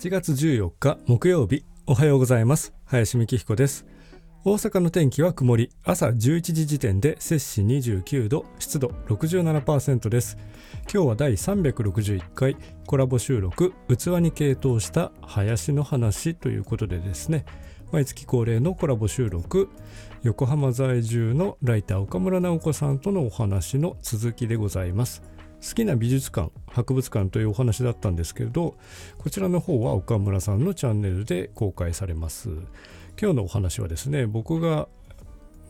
7月14日木曜日おはようございます。林美希彦です。大阪の天気は曇り朝11時時点で摂氏29度湿度67%です。今日は第361回コラボ収録器に傾倒した林の話ということでですね。毎月恒例のコラボ収録横浜在住のライター岡村直子さんとのお話の続きでございます。好きな美術館博物館というお話だったんですけれどこちらの方は岡村さんのチャンネルで公開されます。今日のお話はですね僕が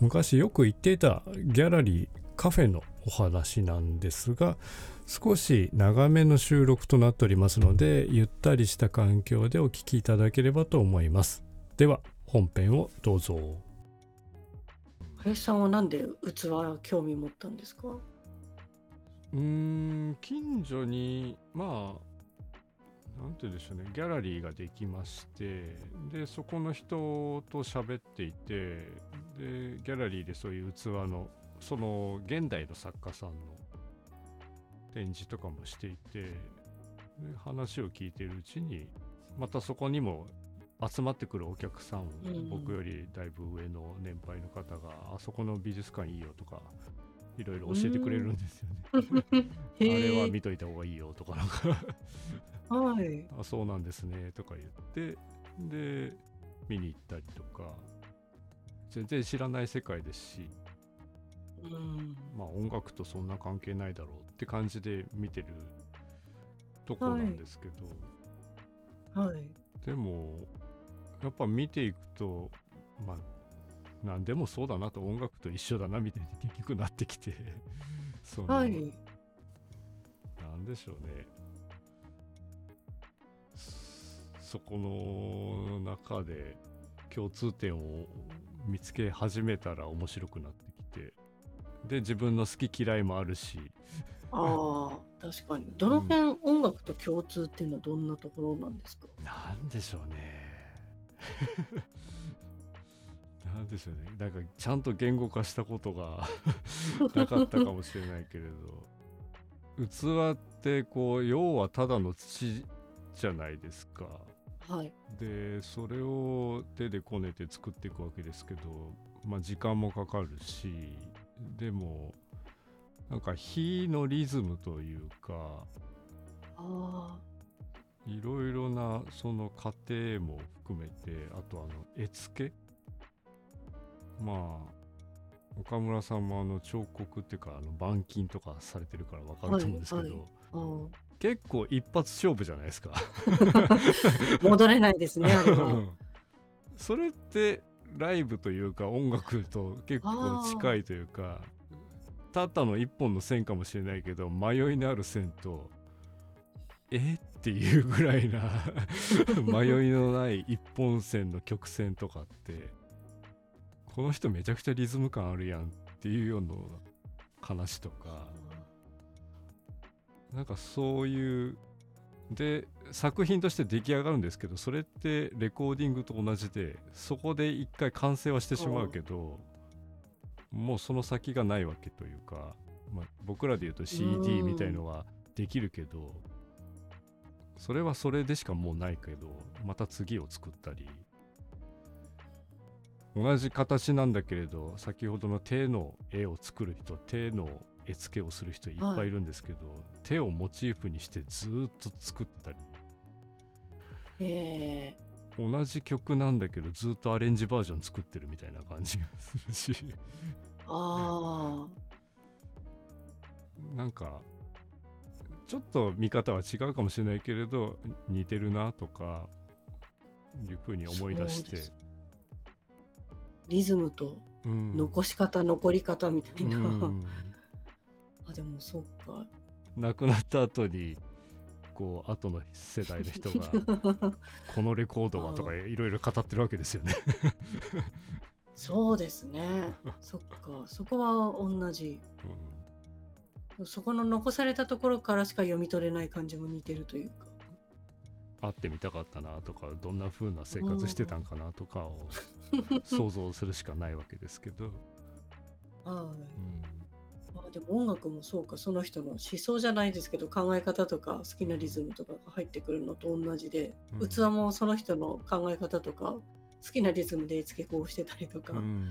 昔よく行っていたギャラリーカフェのお話なんですが少し長めの収録となっておりますのでゆったりした環境でお聴きいただければと思います。では本編をどうぞ。林さんはなんで器興味持ったんですか？うーん近所にまあなんて言うんでしょうねギャラリーができましてでそこの人と喋っていてでギャラリーでそういう器のその現代の作家さんの展示とかもしていてで話を聞いているうちにまたそこにも集まってくるお客さん、うん。僕よりだいぶ上の年配の方があそこの美術館いいよとかいろいろ教えてくれるんですよね。あれは見といた方がいいよとかなんかはい。あそうなんですねとか言ってで見に行ったりとか全然知らない世界ですしうん。まあ音楽とそんな関係ないだろうって感じで見てるとこなんですけど、はい。でもやっぱ見ていくとまあ何でもそうだなと音楽と一緒だなみたいに結局なってきて その、はい。なんでしょうね。そそこの中で共通点を見つけ始めたら面白くなってきて、で、自分の好き嫌いもあるし、ああ、確かに。どの辺、音楽と共通っていうのはどんなところなんですか？なんでしょうね。なんでしょうね。なんかちゃんと言語化したことが なかったかもしれないけれど、器ってこう、要はただの土じゃないですか。はい。でそれを手でこねて作っていくわけですけどまあ時間もかかるしでもなんか火のリズムというかあいろいろなその過程も含めてあとあの絵付けまあ岡村さんもあの彫刻っていうかあの板金とかされてるからわかると思うんですけど、はいはい結構一発勝負じゃないですか。あ。戻れないですね、それってライブというか音楽と結構近いというかただの一本の線かもしれないけど迷いのある線とえっていうぐらいな 迷いのない一本線の曲線とかってこの人めちゃくちゃリズム感あるやんっていうような話とか。なんかそういうで作品として出来上がるんですけどそれってレコーディングと同じでそこで一回完成はしてしまうけどもうその先がないわけというか、まあ、僕らで言うと CD みたいのはできるけどそれはそれでしかもうないけどまた次を作ったり同じ形なんだけれど先ほどの手の絵を作る人手の絵付けをする人いっぱいいるんですけど、手をモチーフにしてずーっと作ったり。え。同じ曲なんだけどずっとアレンジバージョン作ってるみたいな感じがするし。ー、あなんかちょっと見方は違うかもしれないけれど似てるなとかいうふうに思い出して。リズムとうん残し方、残り方みたういな。ん あ、でもそっか。亡くなった後にこう後の世代の人が このレコードはとかいろいろ語ってるわけですよね。そうですね。そっか。そこは同じ。そこの残されたところからしか読み取れない感じも似てるというか。会ってみたかったなとかどんな風な生活してたんかなとかを 想像するしかないわけですけど、はうん。でも音楽もそうか、その人の思想じゃないですけど、考え方とか好きなリズムとかが入ってくるのと同じで、うん。器もその人の考え方とか、好きなリズムで付け子をしてたりとか、うん。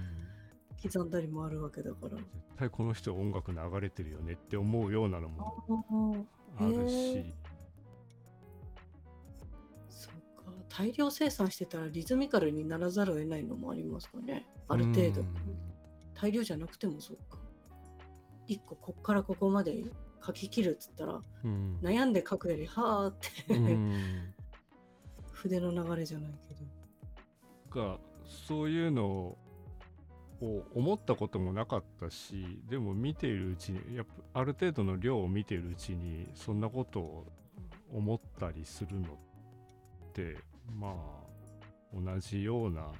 刻んだりもあるわけだから。絶対この人音楽流れてるよねって思うようなのもあるし、大量生産してたらリズミカルにならざるを得ないのもありますかね。ある程度。うん大量じゃなくてもそうか。一個こっからここまで書き切るっつったら、うん悩んで書くよりはーって、うん 筆の流れじゃないけど。がそういうのを思ったこともなかったしでも見ているうちにやっぱある程度の量を見ているうちにそんなことを思ったりするのってまあ同じような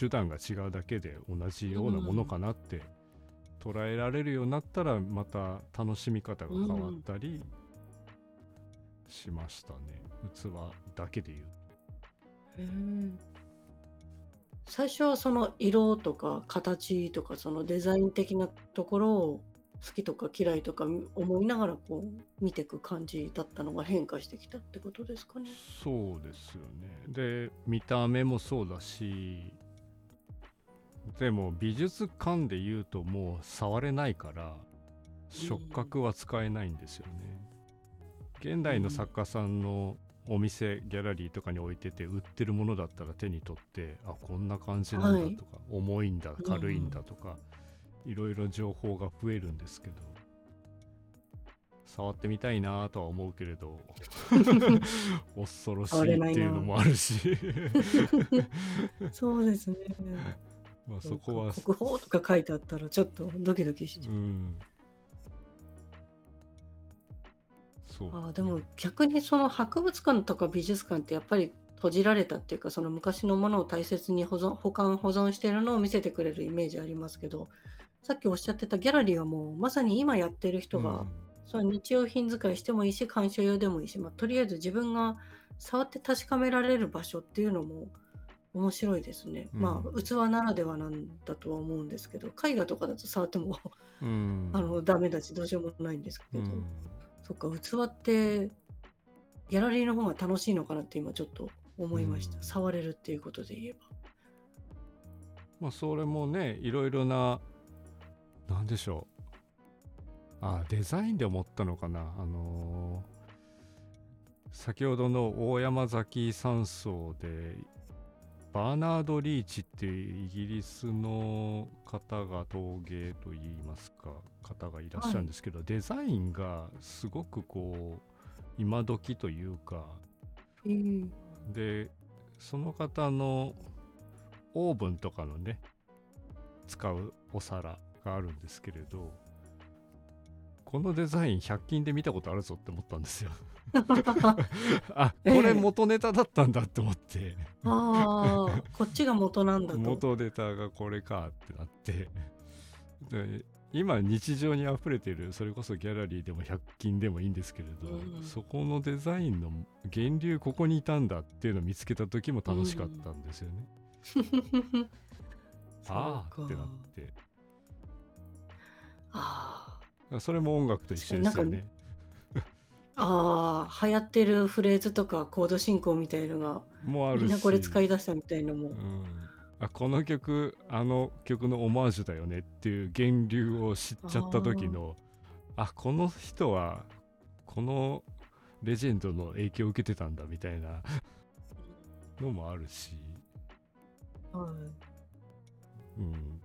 手段が違うだけで同じようなものかなって捉えられるようになったらまた楽しみ方が変わったりしましたね、器だけで言うへー最初はその色とか形とかそのデザイン的なところを好きとか嫌いとか思いながらこう見ていく感じだったのが変化してきたってことですかね。そうですよね。で見た目もそうだしでも美術館で言うともう触れないから触覚は使えないんですよね。現代の作家さんのお店ギャラリーとかに置いてて売ってるものだったら手に取ってあこんな感じなんだとか、重いんだ軽いんだとか、いろいろ情報が増えるんですけど触ってみたいなとは思うけれど 恐ろしいっていうのもあるし そうですね。まあそこは国宝とか書いてあったらちょっとドキドキしちゃう。うんそうあーでも逆にその博物館とか美術館ってやっぱり閉じられたっていうかその昔のものを大切に保存保管保存してるのを見せてくれるイメージありますけどさっきおっしゃってたギャラリーはもうまさに今やってる人が、その日用品使いしてもいいし鑑賞用でもいいし、まあ、とりあえず自分が触って確かめられる場所っていうのも面白いですね。うんまあ器ならではなんだとは思うんですけど絵画とかだと触ってもうんあのダメだしどうしようもないんですけど。うんそっか、器って、ギャラリーの方が楽しいのかなって今ちょっと思いました。うん触れるっていうことで言えば。まあそれもねいろいろななんでしょう。あデザインで思ったのかな。あのー先ほどの大山崎山荘でバーナード・リーチっていうイギリスの方が陶芸といいますか方がいらっしゃるんですけど、デザインがすごくこう今時というかえーでその方のオーブンとかのね使うお皿があるんですけれどこのデザイン100均で見たことあるぞって思ったんですよ。あええ。これ元ネタだったんだって思って、ああ、こっちが元なんだと。元ネタがこれかってなって。で今日常にあふれてるそれこそギャラリーでも100均でもいいんですけれど、うん。そこのデザインの源流ここにいたんだっていうのを見つけた時も楽しかったんですよね。ああそうか。ってなってあそれも音楽と一緒ですよね。あ、ああ、流行ってるフレーズとかコード進行みたいのが、もあみんなこれ使い出したみたいのも。う。ん、あこの曲あの曲のオマージュだよねっていう源流を知っちゃった時のあこの人はこのレジェンドの影響を受けてたんだみたいな。のもあるし、はい。うん、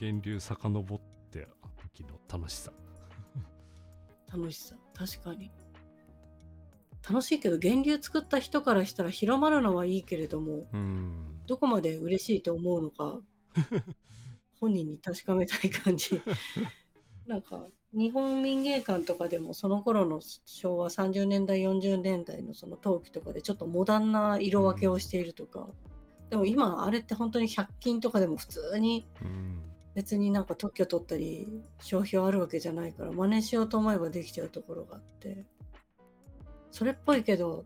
源流遡って時の楽しさ。楽しさ。確かに。楽しいけど源流作った人からしたら広まるのはいいけれどもうん。どこまで嬉しいと思うのか 本人に確かめたい感じ。なんか日本民芸館とかでもその頃の昭和30年代40年代のその陶器とかでちょっとモダンな色分けをしているとか、でも今あれって本当に100均とかでも普通にうん別になんか特許取ったり商標あるわけじゃないから真似しようと思えばできちゃうところがあって。それっぽいけど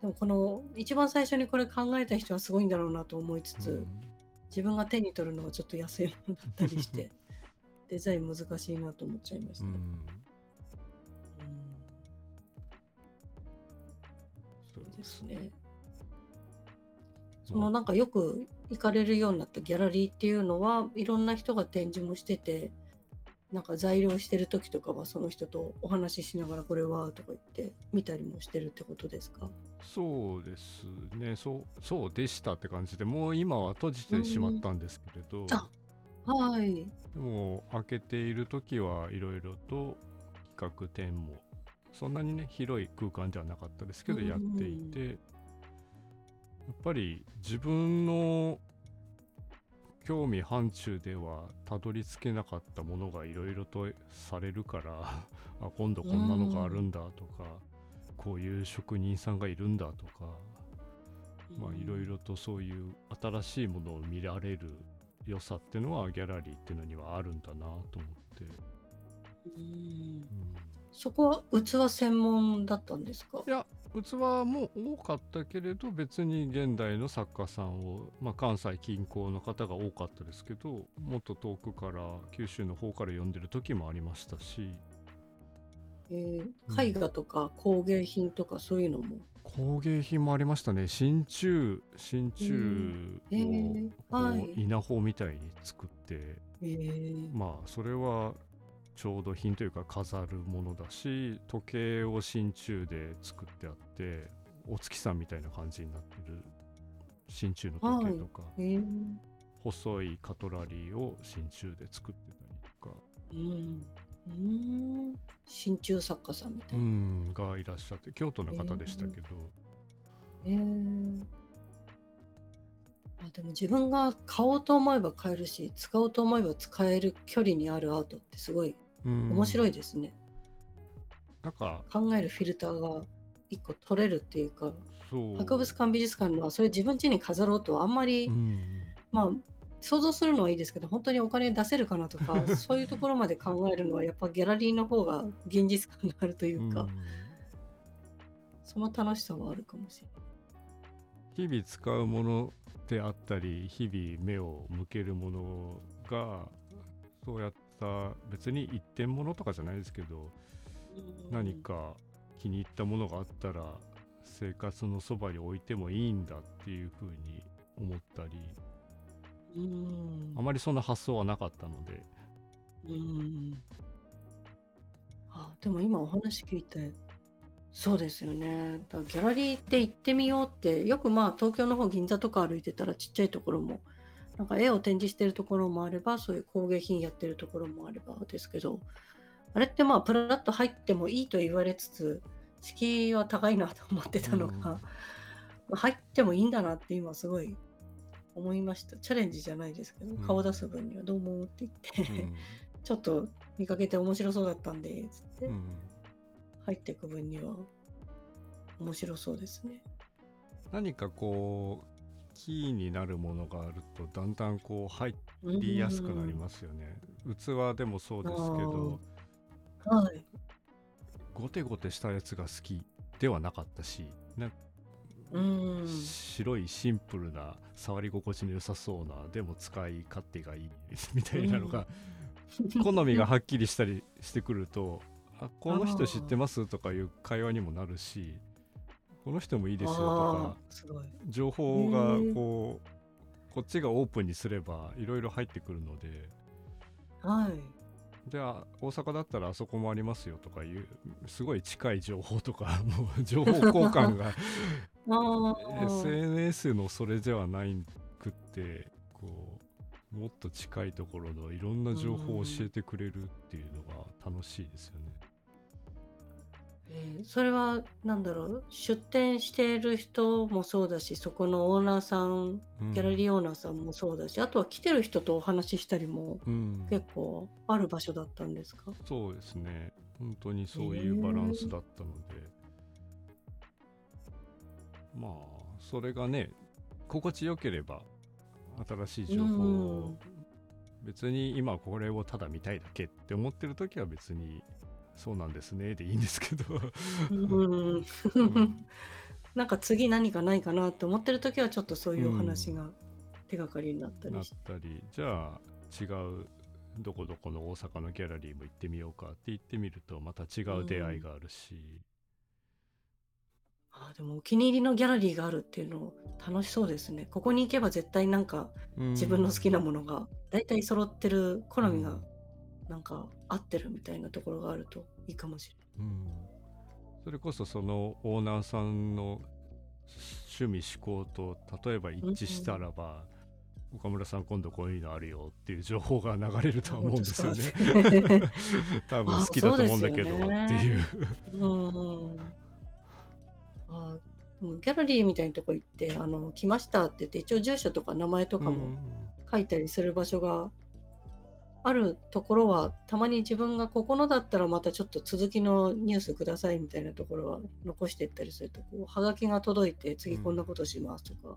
でもこの一番最初にこれ考えた人はすごいんだろうなと思いつつ、自分が手に取るのはちょっと安いものだったりして デザイン難しいなと思っちゃいました。うん。そうですね。そのなんかよく行かれるようになったギャラリーっていうのはいろんな人が展示もしててなんか材料してる時とかはその人とお話ししながらこれはとか言って見たりもしてるってことですか？そうですね。そうそうでしたって感じでもう今は閉じてしまったんですけれど、あはい。でも開けている時はいろいろと企画展もそんなにね広い空間ではなかったですけどうん。やっていて、やっぱり自分の興味範疇ではたどり着けなかったものがいろいろとされるからあ今度こんなのがあるんだとか、こういう職人さんがいるんだとか、まあいろいろとそういう新しいものを見られる良さっていうのはギャラリーっていうのにはあるんだなと思って、うん。うん。そこは器専門だったんですか？いや器も多かったけれど別に現代の作家さんを、まあ、関西近郊の方が多かったですけどもっと遠くから九州の方から読んでる時もありましたし。えー絵画とか工芸品とかそういうのも？工芸品もありましたね。真鍮真鍮を稲穂みたいに作って。えー。まあそれは調度品というか飾るものだし時計を真鍮で作ってあってお月さんみたいな感じになってる真鍮の時計とか、え。ー細いカトラリーを真鍮で作ってたりとか。うん。うん。真鍮作家さんみたういな。ん。がいらっしゃって京都の方でしたけど、え。ーあでも自分が買おうと思えば買えるし使おうと思えば使える距離にあるアートってすごいうん。面白いですね、なんか。考えるフィルターが一個取れるっていうかそう。博物館美術館のはそれ自分家に飾ろうとはあんまり、うん。まあ想像するのはいいですけど本当にお金出せるかなとか そういうところまで考えるのはやっぱギャラリーの方が現実感があるというか、うん。その楽しさはあるかもしれない。日々使うものであったり日々目を向けるものがそうやった別に一点物とかじゃないですけど何か気に入ったものがあったら生活のそばに置いてもいいんだっていうふうに思ったりうん。あまりそんな発想はなかったので。うん。あでも今お話聞いてそうですよね。だギャラリーって行ってみようってよくまあ東京の方銀座とか歩いてたらちっちゃいところもなんか絵を展示してるところもあればそういう工芸品やってるところもあればですけどあれってまあプラッと入ってもいいと言われつつ敷居は高いなと思ってたのん。まあ入ってもいいんだなって今すごい思いました。チャレンジじゃないですけど、うん。顔出す分にはどうもって言って、うん。ちょっと見かけて面白そうだったんで、つって。うん入っていく分には面白そうですね。何かこうキーになるものがあるとだんだんこう入りやすくなりますよね器でもそうですけどす。はい。ゴテゴテしたやつが好きではなかったしなんうん。白いシンプルな触り心地の良さそうなでも使い勝手がいいみたいなのが、好みがはっきりしたりしてくると「あこの人知ってます?」とかいう会話にもなるし「この人もいいですよ」とあか。情報がこうこっちがオープンにすればいろいろ入ってくるので。はい。じゃあ大阪だったらあそこもありますよとかいうすごい近い情報とか もう情報交換が。SNS のそれではないくってこうもっと近いところのいろんな情報を教えてくれるっていうのが楽しいですよね。えーそれはなんだろう？出店している人もそうだしそこのオーナーさんうん。ギャラリーオーナーさんもそうだし、あとは来てる人とお話ししたりもうん、結構ある場所だったんですか？そうですね。本当にそういうバランスだったので、まあそれがね心地よければ新しい情報を、うん。別に今これをただ見たいだけって思ってる時は別にそうなんですねでいいんですけど。うん。んなんか次何かないかなって思ってる時はちょっとそういうお話が手がかりになったなっり。して、たりじゃあ違うどこどこの大阪のギャラリーも行ってみようかって言ってみるとまた違う出会いがあるし、あーでもお気に入りのギャラリーがあるっていうの楽しそうですね。ここに行けば絶対なんか自分の好きなものが大体揃ってる好みがなんか合ってるみたいなところがあるといいかもしれない。うんそれこそそのオーナーさんの趣味思考と例えば一致したらば、岡村さん今度こういうのあるよっていう情報が流れるとは思うんですよね。多分好きだと思うんだけどっていう。うんうんあギャラリーみたいなとこ行ってあの来ましたって言って一応住所とか名前とかもうん書いたりする場所があるところはたまに自分がここのだったらまたちょっと続きのニュースくださいみたいなところは残していったりするとこうはがきが届いて次こんなことしますとか、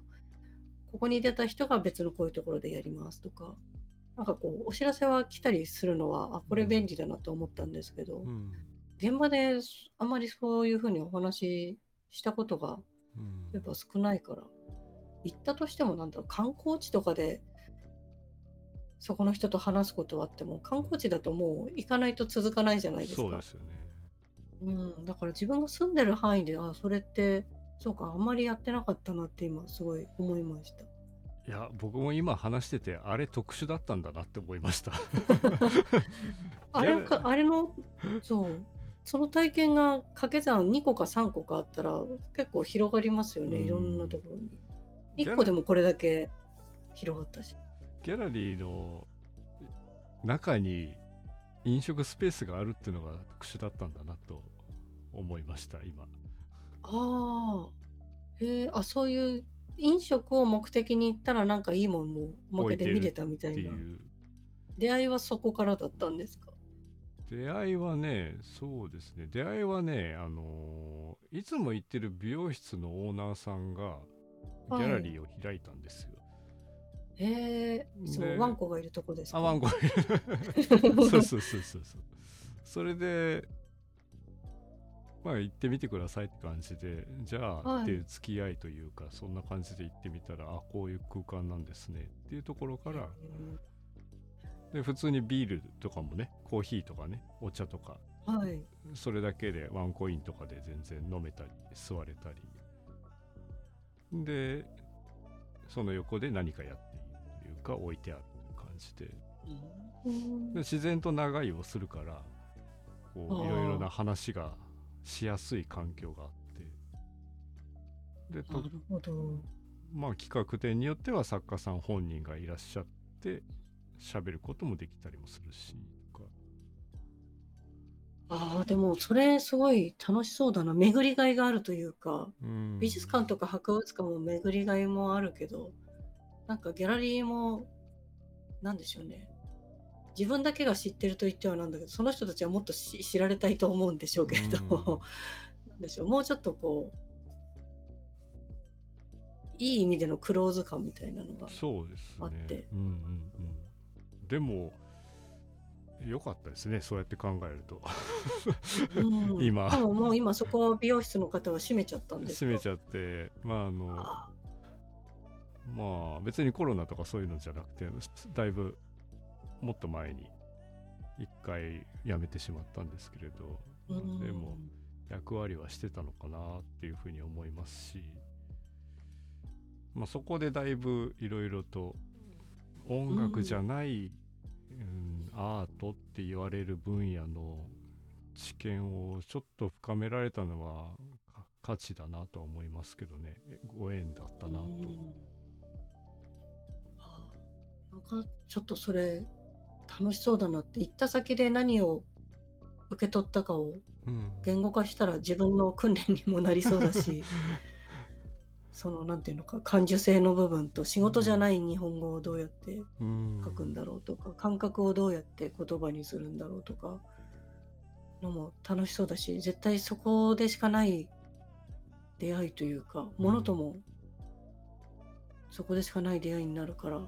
ここに出た人が別のこういうところでやりますとかなんかこうお知らせは来たりするのはあこれ便利だなと思ったんですけど、うん。現場であまりそういうふうにお話ししたことがうん。やっぱ少ないから行ったとしてもなんだろう観光地とかでそこの人と話すことはあっても観光地だともう行かないと続かないじゃないですか。そうですよね。うん、だから自分が住んでる範囲であそれってそうかあんまりやってなかったなって今すごい思いました。いや僕も今話しててあれ特殊だったんだなって思いました。あれかあれのそうその体験が掛け算2個か3個かあったら結構広がりますよね、うんいろんなところに。ギャラ1個でもこれだけ広がったし。ギャラリーの中に飲食スペースがあるっていうのが特殊だったんだなと思いました今。ああ、へえ、あ、そういう飲食を目的に行ったらなんかいいもんもおまけで見れたみたいな。出会いはそこからだったんですか？出会いはねそうですね出会いはねあのーいつも行ってる美容室のオーナーさんがギャラリーを開いたんですよ。へえ、そでう、ワンコがいるとこですか？あワンコ そうそうそうそうそう。それでまあ行ってみてくださいって感じでじゃあ、はいっていう付き合いというかそんな感じで行ってみたらあこういう空間なんですねっていうところからで普通にビールとかもねコーヒーとかねお茶とかうんはい。それだけでワンコインとかで全然飲めたり座れたり。でその横で何かやっているというか置いてある感じで。うん。で自然と長居をするからこういろいろな話がしやすい環境があって。でとなるほど。まあ企画展によっては作家さん本人がいらっしゃって喋ることもできたりもするしとか。ああ、でもそれすごい楽しそうだな。巡りがいがあるというか、うん。美術館とか博物館も巡りがいもあるけど、なんかギャラリーも、なんでしょうね。自分だけが知ってると言ってはなんだけど、その人たちはもっとし知られたいと思うんでしょうけれど。も、なん。でしょ。う、もうちょっとこう、いい意味でのクローズ感みたいなのが。そうですね。あって。うんうんうん。でも良かったですね。そうやって考えると。うん。今。でももう今そこ美容室の方は閉めちゃったんですか閉めちゃって。まああのあまあ別にコロナとかそういうのじゃなくてだいぶもっと前に一回辞めてしまったんですけれどうん。でも役割はしてたのかなっていうふうに思いますし、まあ、そこでだいぶいろいろと音楽じゃない、うんアートって言われる分野の知見をちょっと深められたのはか価値だなとは思いますけどね。ご縁だったなと。か？ちょっとそれ楽しそうだなって行った先で何を受け取ったかをうん。言語化したら自分の訓練にもなりそうだし そのなんていうのか感受性の部分と仕事じゃない日本語をどうやってうん書くんだろうとか、感覚をどうやって言葉にするんだろうとかのも楽しそうだし絶対そこでしかない出会いというかものともそこでしかない出会いになるから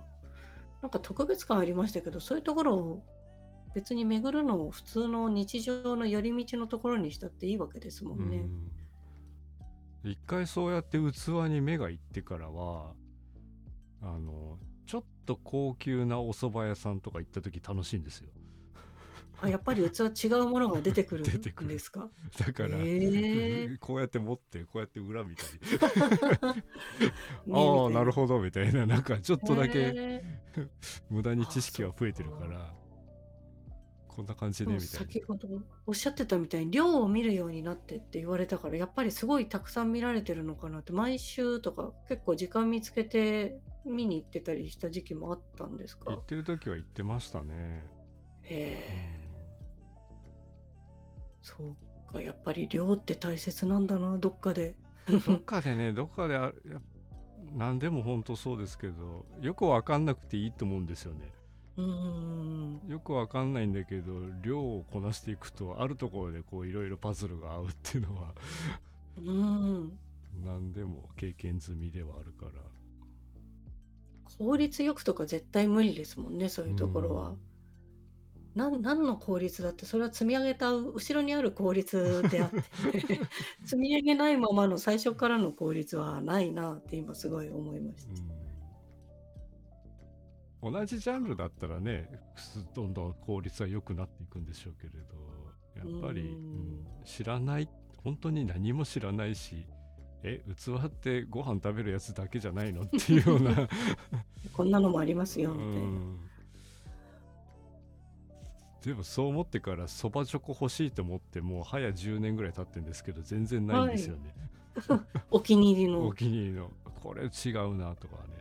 なんか特別感ありましたけどそういうところを別に巡るのを普通の日常の寄り道のところにしたっていいわけですもんね。ん一回そうやって器に目がいってからはあのちょっと高級なお蕎麦屋さんとか行った時楽しいんですよあやっぱり器違うものが出てくるん ですか？だから、へえ。こうやって持ってこうやって裏見たり。見ああなるどほどみたいな。なんかちょっとだけへ 無駄に知識は増えてるからこんな感じーでみたいな。先ほどおっしゃってたみたいに量を見るようになってって言われたからやっぱりすごいたくさん見られてるのかなって毎週とか結構時間見つけて見に行ってたりした時期もあったんですか？言ってる時は言ってましたね、へえそうかやっぱり量って大切なんだなどっかで。どっかでねどっかであや何でも本当そうですけどよくわかんなくていいと思うんですよね。うーん。よくわかんないんだけど量をこなしていくとあるところでこういろいろパズルが合うっていうのは。うん。何でも経験済みではあるから。効率よくとか絶対無理ですもんねそういうところは。なん何の効率だってそれは積み上げた後ろにある効率であって 積み上げないままの最初からの効率はないなって今すごい思いました。うん。同じジャンルだったらねすどんどん効率は良くなっていくんでしょうけれどやっぱり、うん。うん知らない本当に何も知らないしえ器ってご飯食べるやつだけじゃないの？っていうような。こんなのもありますよみたいな。うんでもそう思ってからそばチョコ欲しいと思ってもう早10年ぐらい経ってるんですけど全然ないんですよね、お気に入りおの。気に入りの。これ違うなとかね。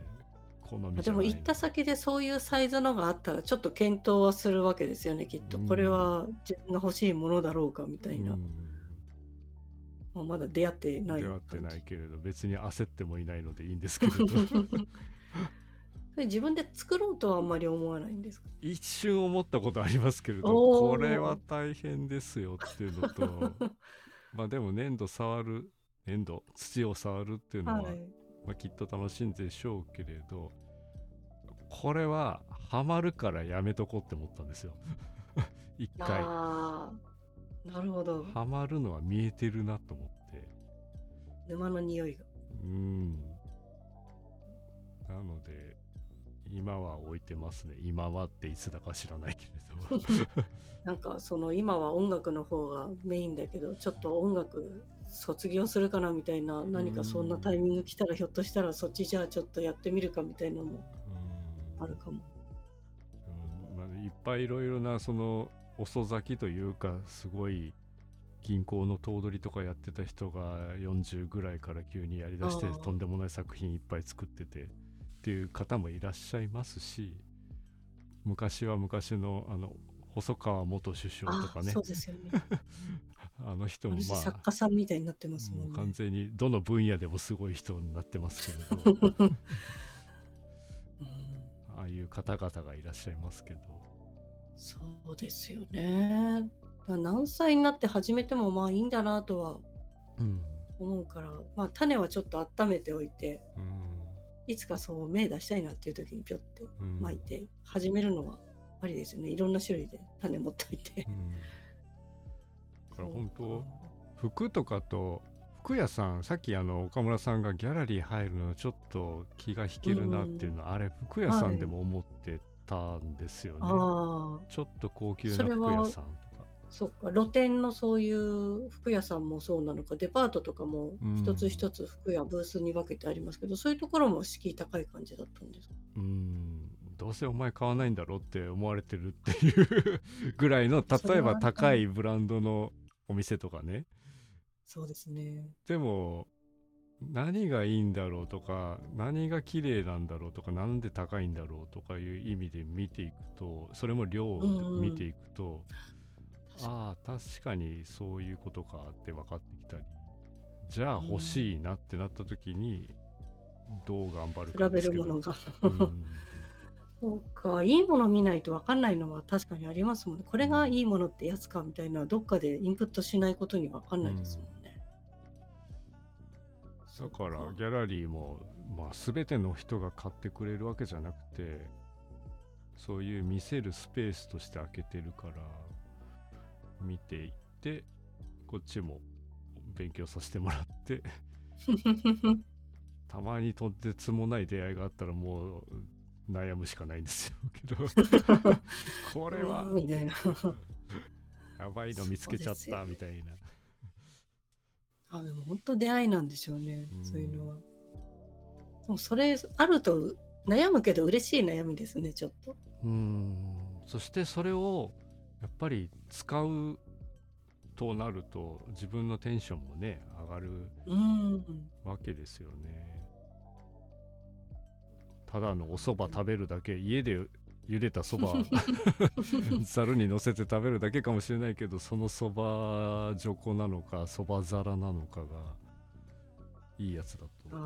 好みでも行った先でそういうサイズのがあったらちょっと検討はするわけですよねきっと。うん。これは自分が欲しいものだろうかみたいな。うん。まだ出会ってない出会ってない感けれど別に焦ってもいないのでいいんですけれど。じ それ自分で作ろうとはあんまり思わないんですか？一瞬思ったことありますけれどこれは大変ですよっていうのと まあでも粘土触る粘土土を触るっていうのは、はい。まあ、きっと楽しいんでしょうけれどこれはハマるからやめとこうって思ったんですよ。一回。なるほど。ハマるのは見えてるなと思って。沼の匂いが。うん。なので今は置いてますね。今はっていつだか知らないけれど。なんかその今は音楽の方がメインだけどちょっと音楽卒業するかなみたいな何かそんなタイミング来たらひょっとしたらそっちじゃあちょっとやってみるかみたいなのもうん。あるかも。うん。まあ、いっぱいいろいろなその遅咲きというかすごい銀行の頭取とかやってた人が40ぐらいから急にやりだしてとんでもない作品いっぱい作っててっていう方もいらっしゃいますし昔は昔のあの細川元首相とかね。そうですよね。あの人もまあ作家さんみたいになってますもん完ね。全にどの分野でもすごい人になってますけれど。うん。ああいう方々がいらっしゃいますけど。そうですよね。何歳になって始めてもまあいいんだなとはうん。思うから、まあ種はちょっと温めておいて、うんいつかそう芽出したいなっていう時にぴょってうん。巻いて始めるのはありですよね。いろんな種類で種持っておいて。う。ん。だから本当服とかと服屋さんさっきあの岡村さんがギャラリー入るのちょっと気が引けるなっていうのは、あれ服屋さんでも思ってたんですよね、ああ、ちょっと高級な服屋さんそっか。露店のそういう服屋さんもそうなのか、デパートとかもうん一つ一つ服やブースに分けてありますけど、そういうところも敷居高い感じだったんですか？うんどうせお前買わないんだろうって思われてるっていうぐらいの 例えば高いブランドのお店とかねそうですね。でも何がいいんだろうとか何が綺麗なんだろうとかなんで高いんだろうとかいう意味で見ていくとそれも量を見ていくと、ああ確かにそういうことかって分かってきたりじゃあ欲しいなってなった時にどう頑張る比かですけどべるものが。うんそうか、いいもの見ないと分かんないのは確かにありますもんね。これがいいものってやつかみたいな、どっかでインプットしないことに分かんないですもんね。だからギャラリーも、まあ、全ての人が買ってくれるわけじゃなくてそういう見せるスペースとして開けてるから見ていってこっちも勉強させてもらって たまにとてつもない出会いがあったらもう悩むしかないんですよけど これはみたいな。やばいの見つけちゃったみたいなあ、でも本当出会いなんでしょうね、うんそういうのは。でもそれあると悩むけど嬉しい悩みですね、ちょっと。うんそしてそれをやっぱり使うとなると自分のテンションもね上がるうん。わけですよね。ただのお蕎麦食べるだけ家で茹でた蕎麦 ざるに乗せて食べるだけかもしれないけどその蕎麦じょこなのか蕎麦皿なのかがいいやつだと、う。ん、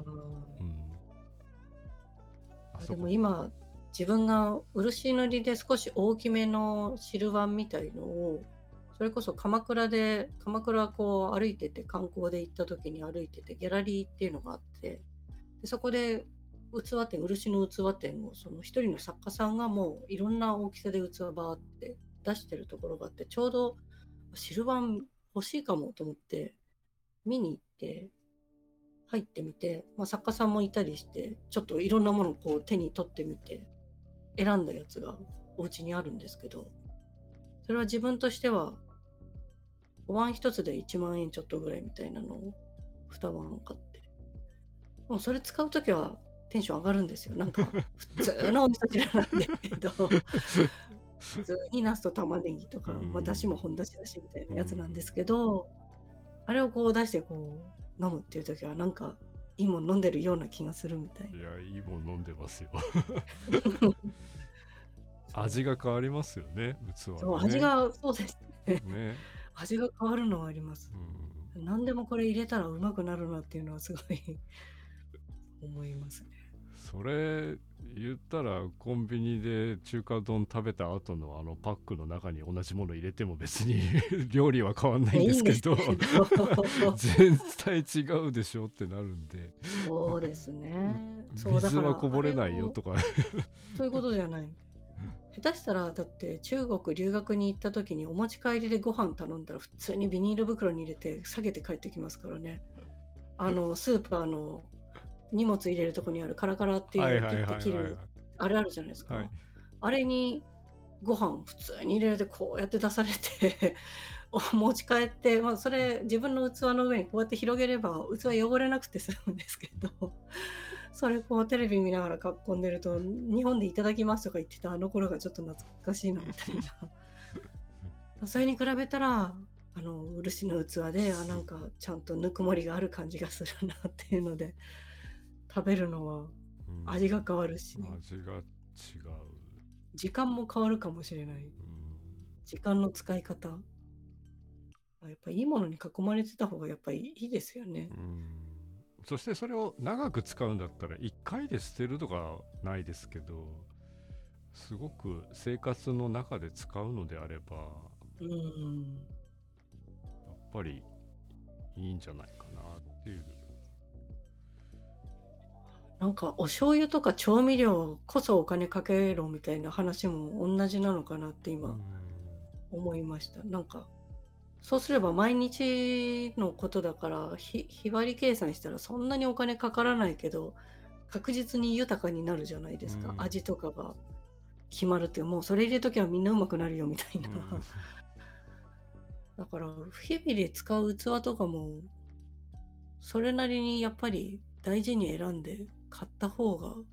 ああでも今自分が漆塗りで少し大きめの汁碗みたいのをそれこそ鎌倉で鎌倉こう歩いてて観光で行った時に歩いててギャラリーっていうのがあってでそこで器店漆の器店をその一人の作家さんがもういろんな大きさで器バーって出してるところがあってちょうど汁碗欲しいかもと思って見に行って入ってみて、まあ、作家さんもいたりしてちょっといろんなものをこう手に取ってみて選んだやつがお家にあるんですけどそれは自分としてはお椀一つで1万円ちょっとぐらいみたいなのを2碗買って。もうそれ使う時はテンション上がるんですよ。なんか普通のお味噌汁なんだけど普通にナスと玉ねぎとか、うん。まあ、だしも本だしだしみたいなやつなんですけど、あれをこう出してこう飲むっていう時はなんかいいもん飲んでるような気がするみたい。いやいいもん飲んでますよ。味が変わりますよね器はね。そう味がそうですね。ね、味が変わるのはあります。うん、何でもこれ入れたらうまくなるなっていうのはすごい 思いますねそれ言ったらコンビニで中華丼食べた後のあのパックの中に同じもの入れても別に 料理は変わんないんですけど 全体違うでしょってなるんで。そうですね。水はこぼれないよとか。そういうことじゃない。下手したらだって中国留学に行った時にお持ち帰りでご飯頼んだら普通にビニール袋に入れて下げて帰ってきますからね。あのスーパーの荷物入れるとこにあるカラカラっていうはいのをはいはいはい。ピッて切るあれあるじゃないですか、はい。あれにご飯普通に入れられてこうやって出されてお 持ち帰って、まあ、それ自分の器の上にこうやって広げれば器汚れなくて済むんですけどそれこうテレビ見ながら囲んでると日本でいただきますとか言ってたあの頃がちょっと懐かしいなみたいな。それに比べたらあの漆の器であなんかちゃんとぬくもりがある感じがするなっていうので食べるのはうん。味が変わるし、味が違う、時間も変わるかもしれない。うん。時間の使い方。あやっぱいいものに囲まれてた方がやっぱりいいですよね。うん。そしてそれを長く使うんだったら1回で捨てるとかないですけどすごく生活の中で使うのであればうん。やっぱりいいんじゃないかなっていう。なんかお醤油とか調味料こそお金かけろみたいな話も同じなのかなって今思いました。なんかそうすれば毎日のことだからひ日割り計算したらそんなにお金かからないけど確実に豊かになるじゃないですか、うん。味とかが決まるっていうもうそれ入れときはみんなうまくなるよみたいな、うん。だから日々で使う器とかもそれなりにやっぱり大事に選んで買った方がうん。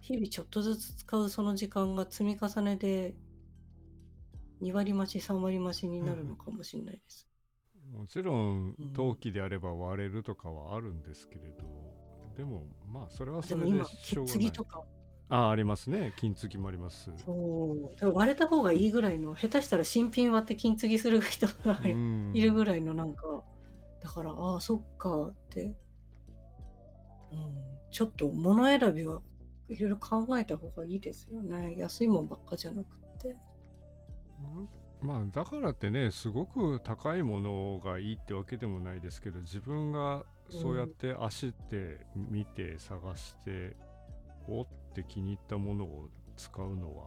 日々ちょっとずつ使うその時間が積み重ねで2割増し3割増しになるのかもしれないです。もちろんうん陶器であれば割れるとかはあるんですけれど、でもまあそれはでそれでも今金しょうがない。継ぎとか。あありますね。金継ぎもあります。そう。でも割れた方がいいぐらいの下手したら新品割って金継ぎする人がうん。いるぐらいのなんかだからああそっかって、うん、ちょっと物選びはいろいろ考えた方がいいですよね。安いもんばっかじゃなくて。まあだからってねすごく高いものがいいってわけでもないですけど自分がそうやって足って見て探して、おって気に入ったものを使うのは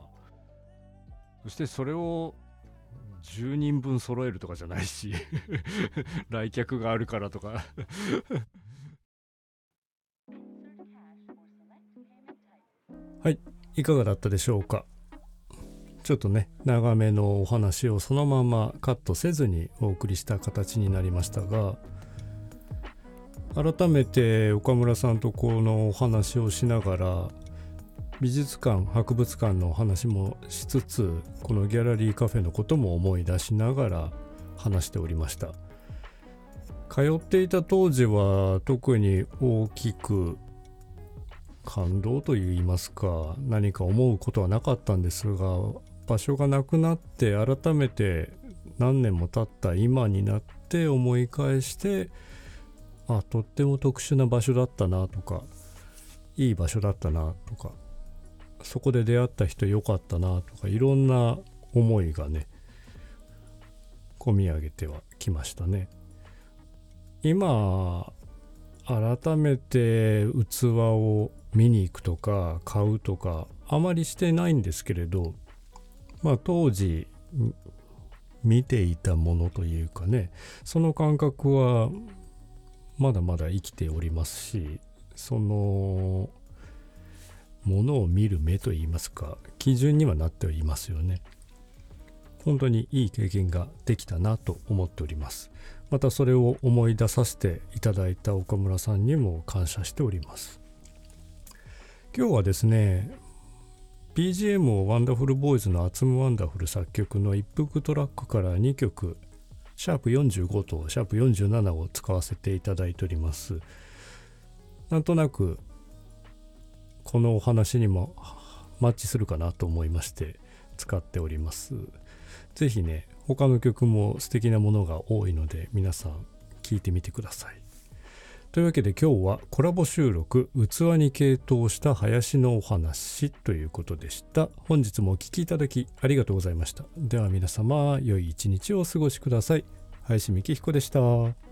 そしてそれを10人分揃えるとかじゃないし 来客があるからとか。はい。いかがだったでしょうか？ちょっとね長めのお話をそのままカットせずにお送りした形になりましたが改めて岡村さんとこのお話をしながら美術館博物館のお話もしつつこのギャラリーカフェのことも思い出しながら話しておりました。通っていた当時は特に大きく感動といいますか何か思うことはなかったんですが場所がなくなって改めて何年も経った今になって思い返してあとっても特殊な場所だったなとかいい場所だったなとかそこで出会った人よかったなとかいろんな思いがね込み上げてはきましたね。今改めて器を見に行くとか買うとかあまりしてないんですけれどまあ当時見ていたものというかねその感覚はまだまだ生きておりますしそのものを見る目といいますか基準にはなっておりますよね。本当にいい経験ができたなと思っております。またそれを思い出させていただいた岡村さんにも感謝しております。今日はですね BGM をワンダフルボーイズのアツムワンダフル作曲の一服トラックから2曲シャープ45とシャープ47を使わせていただいております。なんとなくこのお話にもマッチするかなと思いまして使っております。是非ね他の曲も素敵なものが多いので皆さん聴いてみてください。というわけで今日はコラボ収録器に傾倒した林のお話ということでした。本日もお聴きいただきありがとうございました。では皆様良い一日をお過ごしください。林美希彦でした。